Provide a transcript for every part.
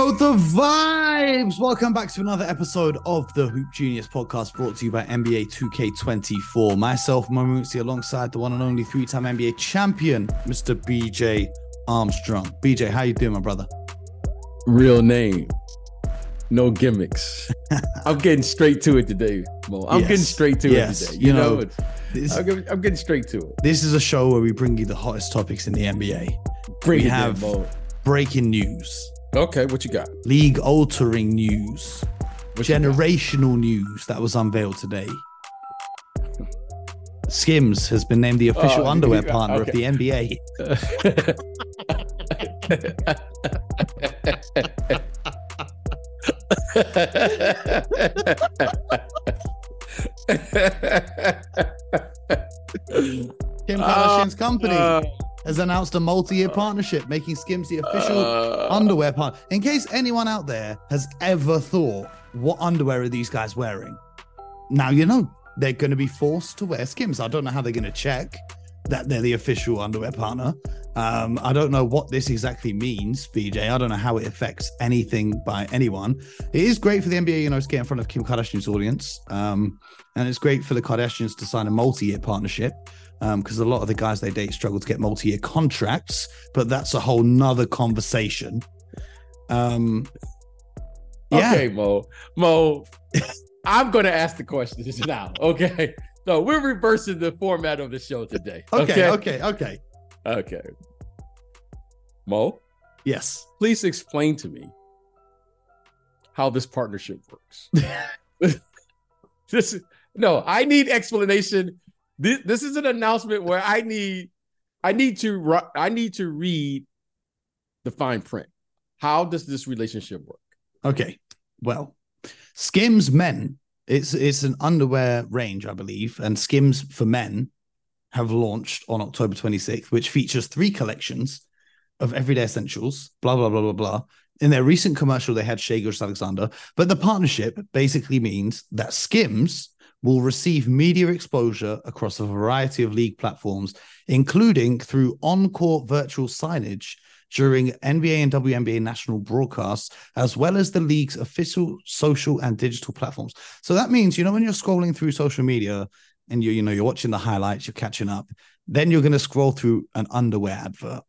know the vibes. Welcome back to another episode of the Hoop Genius podcast brought to you by NBA 2K24. Myself, Mamuzi, alongside the one and only three-time NBA champion, Mr. BJ Armstrong. BJ, how you doing, my brother? Real name. No gimmicks. I'm getting straight to it today, Mo. I'm Yes. getting straight to Yes. it today. You You, know, know, This, I'm, getting, I'm getting straight to it. this is a show where we bring you the hottest topics in the NBA. Bring We it in, have- Breaking news, Okay, what you got? league-altering news, What generational news that was unveiled today. Skims has been named the official Oh, underwear okay. partner of the NBA. Kim Kardashian's company Uh, has announced a multi-year partnership, making Skims the official uh, underwear partner. In case anyone out there has ever thought, what underwear are these guys wearing? Now you know they're going to be forced to wear Skims. I don't know how they're going to check that they're the official underwear partner. Um, I don't know what this exactly means, BJ. I don't know how it affects anything by anyone. It is great for the NBA, you know, to get in front of Kim Kardashian's audience. Um, and it's great for the Kardashians to sign a multi-year partnership because a lot of the guys they date struggle to get multi-year contracts, but that's a whole nother conversation. Um, yeah, Okay, Mo. Mo, I'm going to ask the questions now. Okay. So we're reversing the format of the show today. okay, okay, okay. Okay. Mo, Yes. please explain to me how this partnership works. this is no, I need explanation. This, this is an announcement where I need I need to I need to read the fine print. How does this relationship work? Okay. Well, Skims Men. It's it's an underwear range, I believe, and Skims for Men have launched on October 26th, which features three collections of everyday essentials. Blah blah blah blah blah. In their recent commercial, they had Gilgeous Alexander, but the partnership basically means that Skims will receive media exposure across a variety of league platforms, including through on-court virtual signage during NBA and WNBA national broadcasts, as well as the league's official social and digital platforms. So that means, you know, when you're scrolling through social media and you, you know, you're watching the highlights, you're catching up, then you're going to scroll through an underwear advert.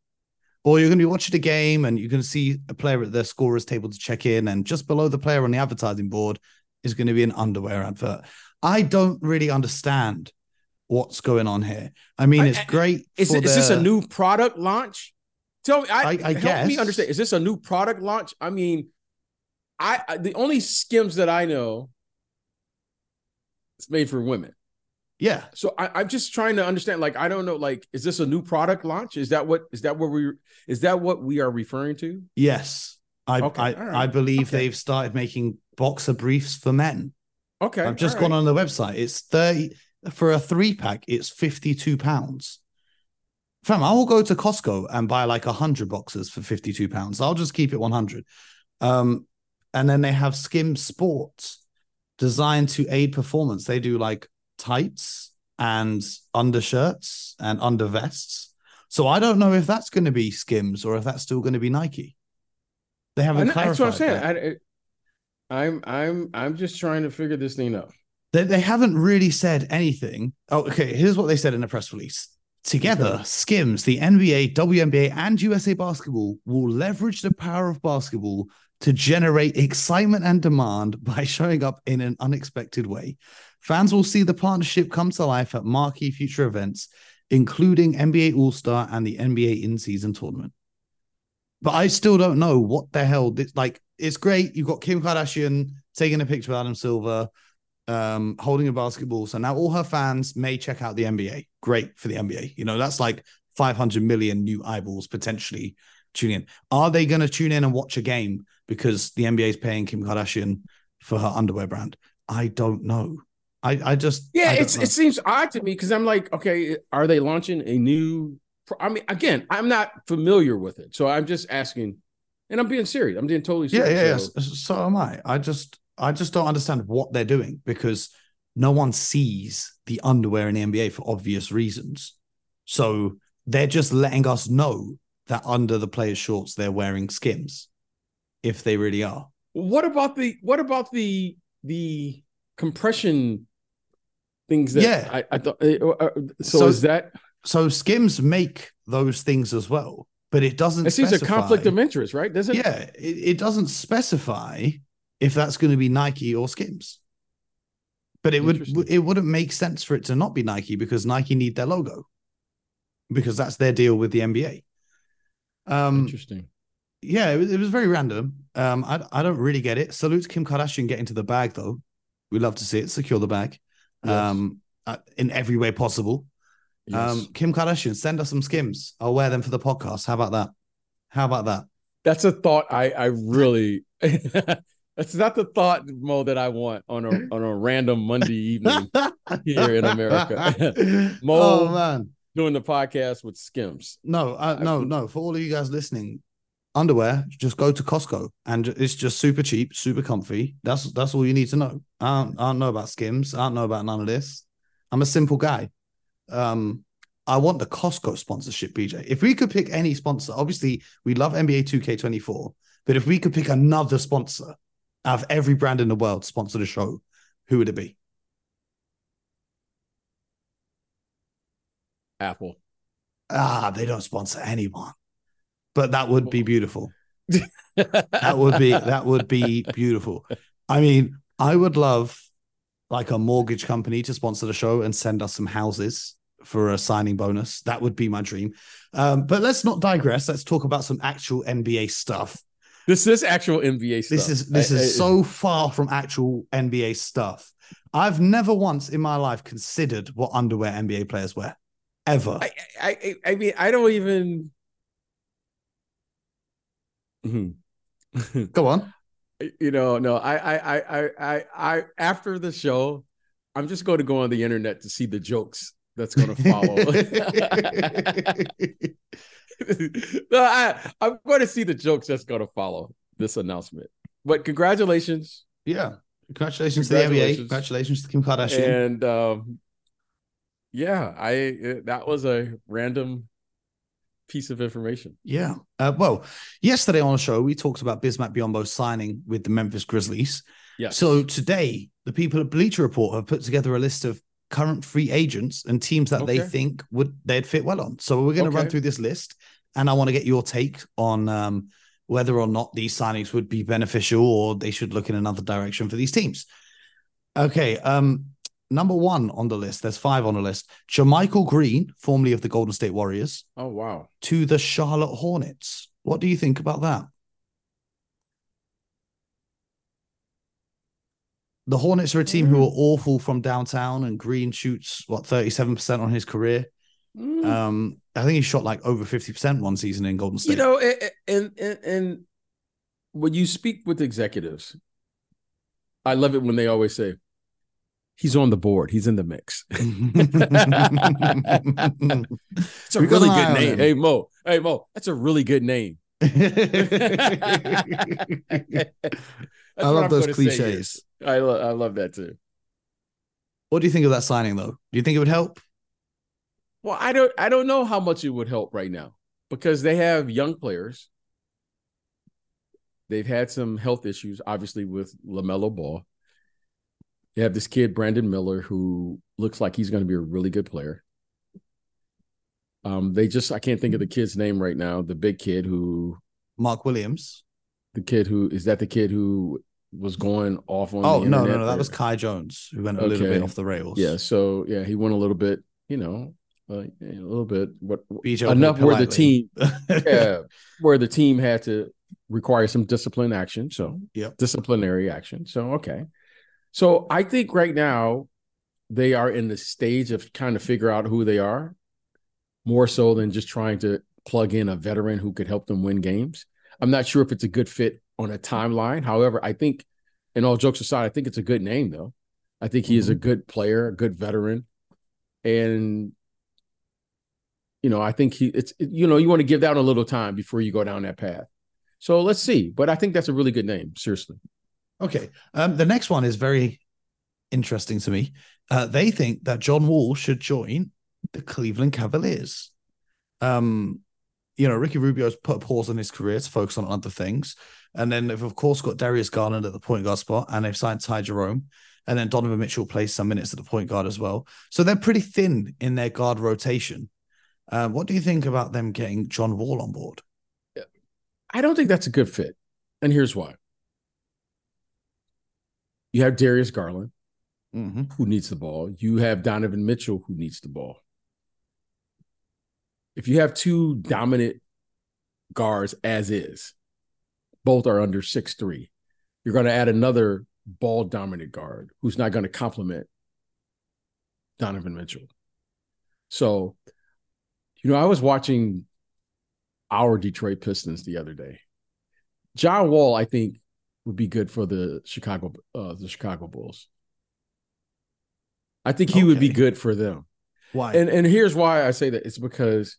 Or you're going to be watching a game and you're going to see a player at the scorer's table to check in, and just below the player on the advertising board is going to be an underwear advert. I don't really understand what's going on here. I mean, I- it's I- great. Is, for it, is this a new product launch? Tell me, I, I- I help guess. me understand. Is this a new product launch? I mean, I, I the only skims that I know it's made for women. Yeah. So I, I'm just trying to understand. Like, I don't know. Like, is this a new product launch? Is that what is that what we is that what we are referring to? Yes. I Okay, I, right, I believe okay. they've started making boxer briefs for men. Okay, I've just gone right. on the website. It's 30 for a three pack, it's 52 pounds. Fam, I will go to Costco and buy like a hundred boxes for 52 pounds. I'll just keep it 100. Um, and then they have Skim Sports designed to aid performance. They do like tights and undershirts and undervests. So I don't know if that's going to be Skims or if that's still going to be Nike. They haven't clarified. that's what I'm saying. that. I, I'm I'm I'm just trying to figure this thing out. They, they haven't really said anything. Oh, okay. Here's what they said in a press release. Together, Okay. Skims, the NBA, WNBA, and USA Basketball will leverage the power of basketball to generate excitement and demand by showing up in an unexpected way. Fans will see the partnership come to life at marquee future events, including NBA All Star and the NBA in season tournament. But I still don't know what the hell this like. It's great. You've got Kim Kardashian taking a picture with Adam Silver, um, holding a basketball. So now all her fans may check out the NBA. Great for the NBA. You know, that's like 500 million new eyeballs potentially tuning in. Are they going to tune in and watch a game because the NBA is paying Kim Kardashian for her underwear brand? I don't know. I, I just Yeah, I it's know. it seems odd to me because I'm like, okay, are they launching a new? I mean, again, I'm not familiar with it, so I'm just asking, and I'm being serious. I'm being totally serious. yeah, yeah. So- So, so am I. I just I just don't understand what they're doing because no one sees the underwear in the NBA for obvious reasons. So they're just letting us know that under the players' shorts they're wearing skims. if they really are. What about the what about the the compression things that Yeah. I, I thought uh, uh, so, So- is that So skims make those things as well, but it doesn't. it seems a conflict of interest, right? Doesn't Yeah, it, it doesn't specify if that's going to be Nike or Skims. But it would it wouldn't make sense for it to not be Nike because Nike need their logo because that's their deal with the NBA. Um, Interesting. yeah, it was, it was very random. Um, I I don't really get it. Salute to Kim Kardashian getting to the bag though. We love to see it. Secure the bag, Yes. um, uh, in every way possible. Yes. Um, Kim Kardashian, send us some skims. I'll wear them for the podcast. How about that? How about that? That's a thought I I really that's not the thought Mo that I want on a on a random Monday evening here in America. Mo- oh man, doing the podcast with Skims. no, uh, no, no. For all of you guys listening, underwear, just go to Costco, and it's just super cheap, super comfy. That's that's all you need to know. I don't, I don't know about skims. I don't know about none of this. I'm a simple guy. Um, I want the Costco sponsorship, BJ. If we could pick any sponsor, obviously we love NBA 2K24, but if we could pick another sponsor out of every brand in the world to sponsor the show, who would it be? Apple. Ah, they don't sponsor anyone, but that would be beautiful. That would be that would be beautiful. I mean, I would love like a mortgage company to sponsor the show and send us some houses for a signing bonus. That would be my dream. Um, but let's not digress. Let's talk about some actual NBA stuff. This is actual NBA stuff. This is this I- is I- so far from actual NBA stuff. I've never once in my life considered what underwear NBA players wear, ever. I, I, I, I mean, I don't even. Mhm. Go on. you know, no, I, I, I, I, I, I, after the show, I'm just going to go on the internet to see the jokes that's going to follow. no, I, I'm going to see the jokes that's going to follow this announcement. But congratulations, yeah. Congratulations, to the NBA. Congratulations. Congratulations to Kim Kardashian. and um, yeah, I it- that was a random piece of information. Yeah. Uh, well, yesterday on the show, we talked about Bismack Biyombo signing with the Memphis Grizzlies. Yes. So today, the people at Bleacher Report have put together a list of current free agents and teams that they think would they'd fit well on. So we're going to run through this list, and I want to get your take on um, whether or not these signings would be beneficial or they should look in another direction for these teams. Okay. Um, number one on the list. There's five on the list. JaMychal Green, formerly of the Golden State Warriors oh wow. to the Charlotte Hornets. What do you think about that? The Hornets are a team who are awful from downtown, and Green shoots what 37% on his career. Mm. Um, I think he shot like over 50% one season in Golden State. you know and, and and when you speak with executives i love it when they always say he's on the board. He's in the mix. It's a really good name. hey mo. Hey mo. That's a really good name I love those cliches. i, lo- I love that too What do you think of that signing, though? Do you think it would help? well i don't i don't know how much it would help right now because they have young players they've had some health issues obviously with lamelo ball you have this kid brandon miller who looks like he's going to be a really good player um they just i can't think of the kid's name right now the big kid who Mark Williams. the kid who is that the kid who was going off on Oh no, no, no, that or- was Kai Jones who went a little bit off the rails. yeah so yeah he went a little bit you know uh, a little bit what enough where the team yeah, where the team had to require some discipline action. So, yeah, disciplinary action. So, okay. So, I think right now they are in the stage of kind of figure out who they are more so than just trying to plug in a veteran who could help them win games. I'm not sure if it's a good fit on a timeline. However, I think, in all jokes aside, I think it's a good name, though. I think he is a good player, a good veteran. And you know, I think he it's you know, you want to give that a little time before you go down that path. So let's see. But I think that's a really good name, seriously. Okay. Um, the next one is very interesting to me. Uh, they think that John Wall should join the Cleveland Cavaliers. Um, you know, Ricky Rubio's put a pause on his career to focus on other things. And then they've, of course, got Darius Garland at the point guard spot, and they've signed Ty Jerome. And then Donovan Mitchell plays some minutes at the point guard as well. So they're pretty thin in their guard rotation. Uh, what do you think about them getting John Wall on board? I don't think that's a good fit. And here's why. You have Darius Garland, mm-hmm. who needs the ball. You have Donovan Mitchell, who needs the ball. If you have two dominant guards as is, both are under six three, you're going to add another ball dominant guard who's not going to complement Donovan Mitchell. So, you know, I was watching our Detroit Pistons the other day. John Wall, I think, would be good for the Chicago uh, the Chicago Bulls. I think he okay. would be good for them. Why? And and here's why I say that. It's because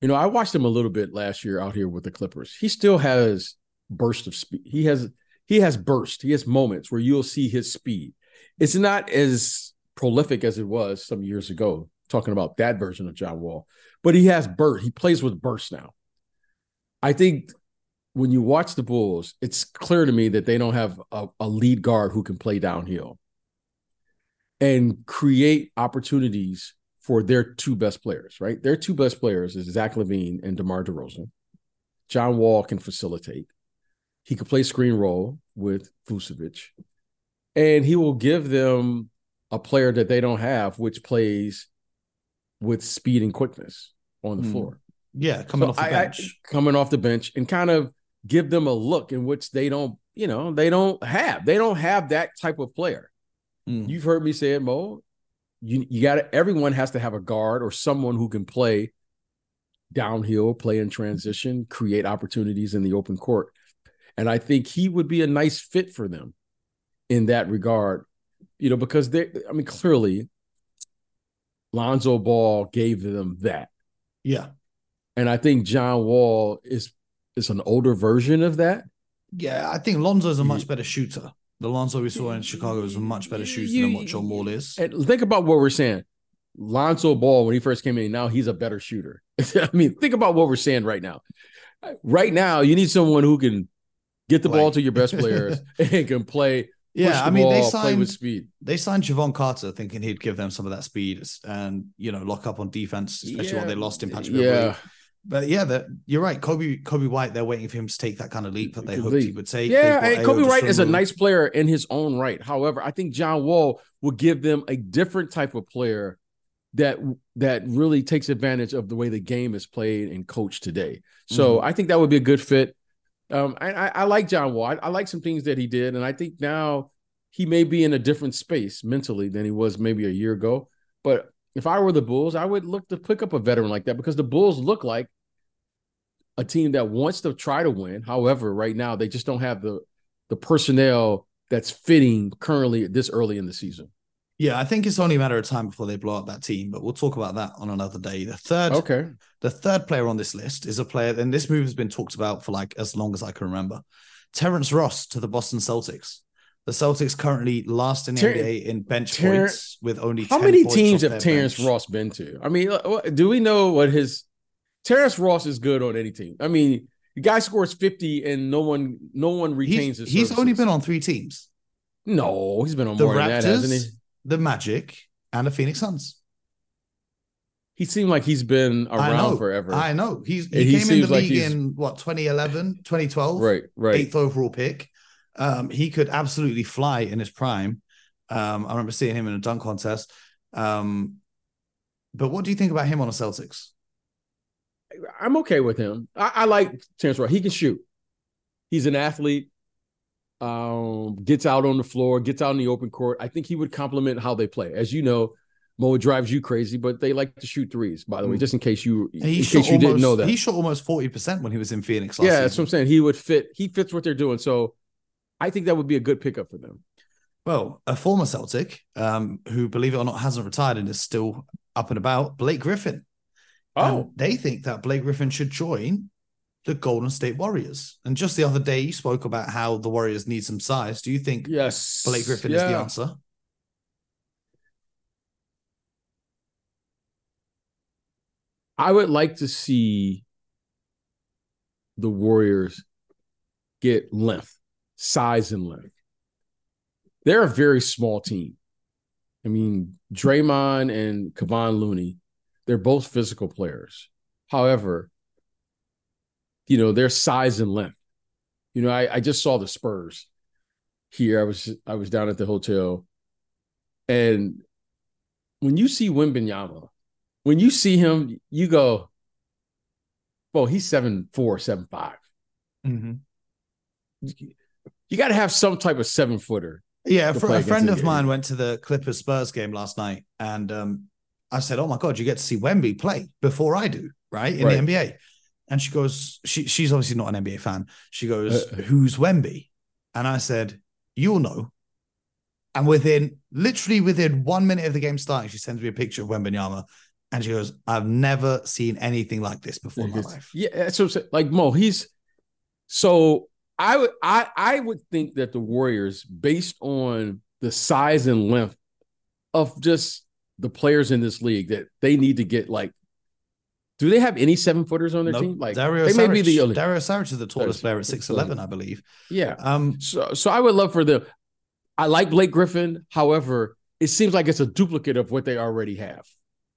you know, I watched him a little bit last year out here with the Clippers. He still has burst of speed. He has he has burst. He has moments where you'll see his speed. It's not as prolific as it was some years ago, talking about that version of John Wall, but he has burst. He plays with burst now. I think when you watch the Bulls, it's clear to me that they don't have a, a lead guard who can play downhill and create opportunities for their two best players, right? Their two best players is Zach LaVine and DeMar DeRozan. John Wall can facilitate. He could play screen roll with Vucevic. And he will give them a player that they don't have, which plays with speed and quickness on the mm. floor. Yeah, coming so off the bench. I, coming off the bench and kind of give them a look in which they don't, you know, they don't have. They don't have that type of player. Mm. You've heard me say it, Mo. You you got everyone has to have a guard or someone who can play downhill, play in transition, create opportunities in the open court. And I think he would be a nice fit for them in that regard, you know, because they I mean clearly Lonzo Ball gave them that. Yeah. And I think John Wall is is an older version of that. Yeah, I think Lonzo is a much better shooter. The Lonzo we saw in Chicago is a much better shooter you, than what John Wall is. And think about what we're saying. Lonzo Ball, when he first came in, now he's a better shooter. I mean, think about what we're saying right now. Right now, you need someone who can get the ball to your best players and can play. Yeah, I mean, ball, they signed with speed. They signed Jevon Carter thinking he'd give them some of that speed and you know lock up on defense, especially yeah. what they lost in Patrick. Yeah, but yeah, that you're right. Coby Coby White, they're waiting for him to take that kind of leap that they hoped he would take. Yeah, Coby White is a nice player in his own right. However, I think John Wall will give them a different type of player that that really takes advantage of the way the game is played and coached today. So mm-hmm. I think that would be a good fit. Um, I, I, I like John Wall. I, I like some things that he did, and I think now he may be in a different space mentally than he was maybe a year ago. But if I were the Bulls, I would look to pick up a veteran like that because the Bulls look like a team that wants to try to win. However, right now they just don't have the the personnel that's fitting currently this early in the season. Yeah, I think it's only a matter of time before they blow up that team, but we'll talk about that on another day. The third okay. The third player on this list is a player, and this move has been talked about for like as long as I can remember. Terrence Ross to the Boston Celtics. The Celtics currently last in the Ter- NBA in bench Ter- points with only how many teams have Terrence bench. Ross been to? I mean, uh, uh, do we know what his Terrence Ross is good on any team? I mean, the guy scores fifty and no one, no one retains he's, his. He's only been on three teams. No, he's been on the more Raptors, than that, hasn't he? The Magic and the Phoenix Suns. He seemed like he's been around forever. I know. He's he, he came in the league like in what 2011, 2012. Right, right. Eighth overall pick. Um, he could absolutely fly in his prime. Um, I remember seeing him in a dunk contest. Um, but what do you think about him on the Celtics? I'm okay with him. I, I like Terrence Ross. He can shoot. He's an athlete. Um, gets out on the floor, gets out in the open court. I think he would complement how they play. As you know, Mo drives you crazy, but they like to shoot threes. By the way, mm. just in case you in case you almost, didn't know that, he shot almost forty percent when he was in Phoenix. yeah, season. that's what I'm saying. He would fit. He fits what they're doing. So I think that would be a good pickup for them. Well, a former Celtic, um, who believe it or not hasn't retired and is still up and about, Blake Griffin. Oh, and they think that Blake Griffin should join the Golden State Warriors. And just the other day, you spoke about how the Warriors need some size. Do you think yes, Blake Griffin yeah. is the answer? I would like to see the Warriors get length, size, and length. They're a very small team. I mean, Draymond and Kevon Looney, they're both physical players. However, you know, their size and length. You know, I, I just saw the Spurs here. I was I was down at the hotel. And when you see Wembanyama, when you see him, you go, well, he's seven four, seven five. Mm-hmm. You, got to have some type of seven footer. Yeah, a, a friend of mine went to the Clippers Spurs game last night, and um, I said, "Oh my god, you get to see Wemby play before I do, right in right. the NBA." And she goes, she, she's obviously not an NBA fan. She goes, uh, "Who's Wemby?" And I said, "You'll know." And within literally within one minute of the game starting, she sends me a picture of Wembanyama, and she goes, "I've never seen anything like this before in my life." Yeah, so like Mo, he's so I would I I would think that the Warriors, based on the size and length of just the players in this league, that they need to get like. Do they have any seven footers on their nope. team? Like Dario they Saric, may be the only Dario Saric is the tallest player at six eleven, I believe. Yeah. Um. So so I would love for the. I like Blake Griffin. However, it seems like it's a duplicate of what they already have.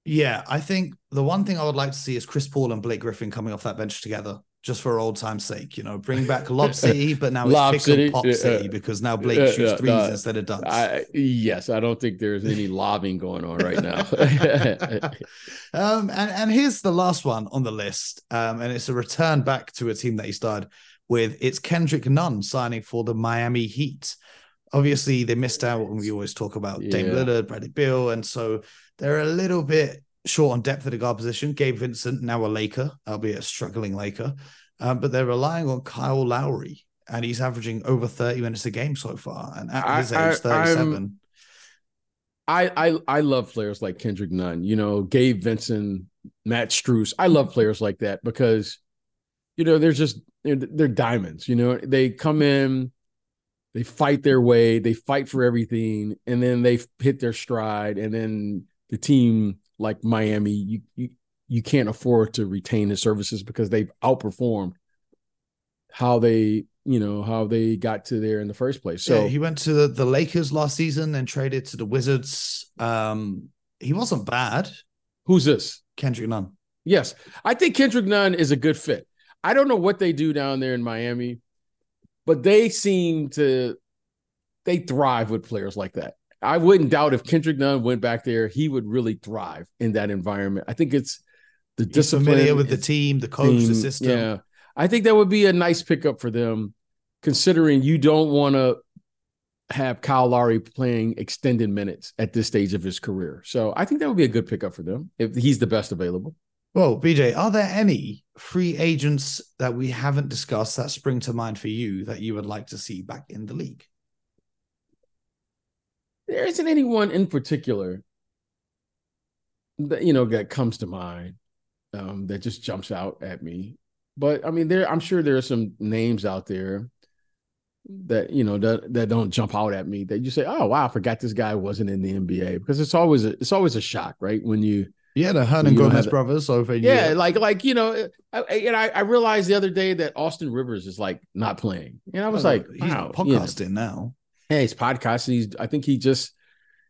Yeah, I think the one thing I would like to see is Chris Paul and Blake Griffin coming off that bench together just for old time's sake. You know, bring back Lob City, but now Lob it's City. Pop City because now Blake uh, shoots threes uh, instead of dunks. I, yes, I don't think there's any lobbing going on right now. um, and, and here's the last one on the list, um, and it's a return back to a team that he started with. It's Kendrick Nunn signing for the Miami Heat. Obviously, they missed out when we always talk about yeah. Dame Lillard, Bradley Beal, and so they're a little bit short on depth at the guard position. Gabe Vincent, now a Laker, albeit a struggling Laker, um, but they're relying on Kyle Lowry, and he's averaging over 30 minutes a game so far. And at his I, age, 37. I, I I love players like Kendrick Nunn, you know, Gabe Vincent, Max Strus. I love players like that because, you know, they're just they're, they're diamonds. You know, they come in, they fight their way, they fight for everything, and then they hit their stride, and then the team like Miami, you you you can't afford to retain his services because they've outperformed how they you know how they got to there in the first place. So yeah, he went to the, the Lakers last season and traded to the Wizards. Um, he wasn't bad. Who's this? Kendrick Nunn. Yes, I think Kendrick Nunn is a good fit. I don't know what they do down there in Miami, but they seem to they thrive with players like that. I wouldn't doubt if Kendrick Nunn went back there, he would really thrive in that environment. I think it's the He's discipline familiar with the team, the coach, team, the system. Yeah, I think that would be a nice pickup for them, considering you don't want to have Kyle Lowry playing extended minutes at this stage of his career. So I think that would be a good pickup for them if he's the best available. Well, BJ, are there any free agents that we haven't discussed that spring to mind for you that you would like to see back in the league? There isn't anyone in particular that you know that comes to mind um, that just jumps out at me. But I mean, there I'm sure there are some names out there that you know that that don't jump out at me that you say, oh wow, I forgot this guy wasn't in the NBA because it's always a, it's always a shock, right? When you yeah, the Hernangomez brothers over yeah, like like you know, I, and I, I realized the other day that Austin Rivers is like not playing, and I was oh, like, he's wow, podcasting you know. now. Hey, he's podcasting. He's I think he just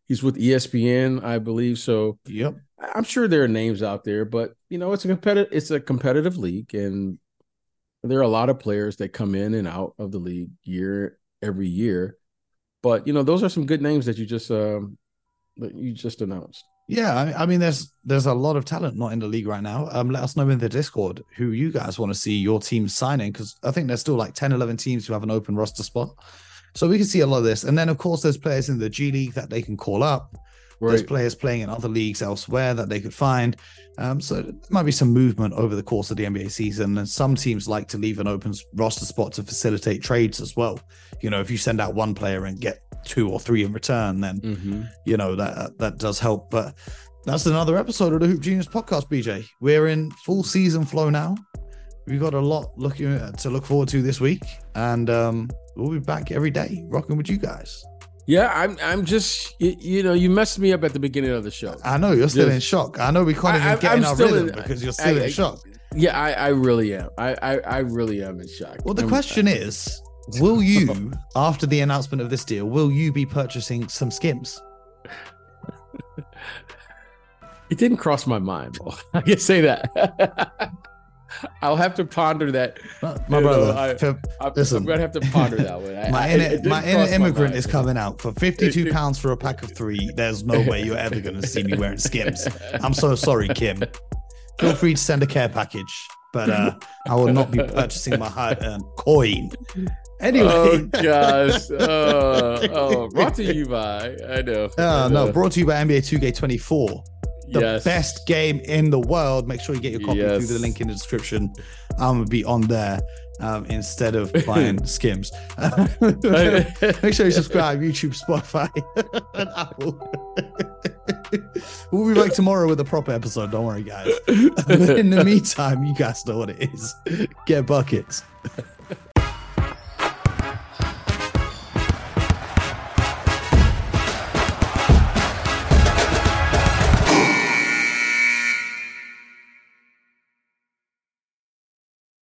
he's with ESPN, I believe. So yep. I'm sure there are names out there, but you know, it's a competitive it's a competitive league and there are a lot of players that come in and out of the league year every year. But you know, those are some good names that you just um that you just announced. Yeah, I, I mean, there's there's a lot of talent not in the league right now. Um, let us know in the Discord who you guys want to see your team signing because I think there's still like 10, 11 teams who have an open roster spot. So we can see a lot of this. And then, of course, there's players in the G League that they can call up. Right. There's players playing in other leagues elsewhere that they could find. Um, so there might be some movement over the course of the NBA season. And some teams like to leave an open roster spot to facilitate trades as well. You know, if you send out one player and get two or three in return, then mm-hmm. you know that that does help. But that's another episode of the Hoop Genius podcast, BJ. We're in full season flow now. We've got a lot looking to look forward to this week, and um, we'll be back every day rocking with you guys. Yeah, I'm. I'm just. You, you know, you messed me up at the beginning of the show. I know you're still Just- in shock. I know we can't I- even I- get I'm in our rhythm in- because you're still I- I- in shock. Yeah, I, I really am. I, I, I really am in shock. Well, the I'm- question is, will you, after the announcement of this deal, will you be purchasing some skims? It didn't cross my mind. I can say that. I'll have to ponder that. My, my You know, brother, I- I'm, Listen. I'm gonna have to ponder that one. I- my I- inner, my inner immigrant mind. is coming out for fifty-two pounds for a pack of three. There's no way you're ever going to see me wearing skims. I'm so sorry, Kim. Feel free to send a care package, but uh, I will not be purchasing my hard-earned coin. Anyway, Oh gosh. Uh, oh, brought to you by. I know. Uh, I no, brought to you by NBA 2K24, the Yes. best game in the world. Make sure you get your copy through the link in the description. I'm gonna be on there um, instead of buying skims. Make sure you subscribe, YouTube, Spotify, and Apple. we'll be back tomorrow with a proper episode. Don't worry, guys. in the meantime, you guys know what it is. Get buckets.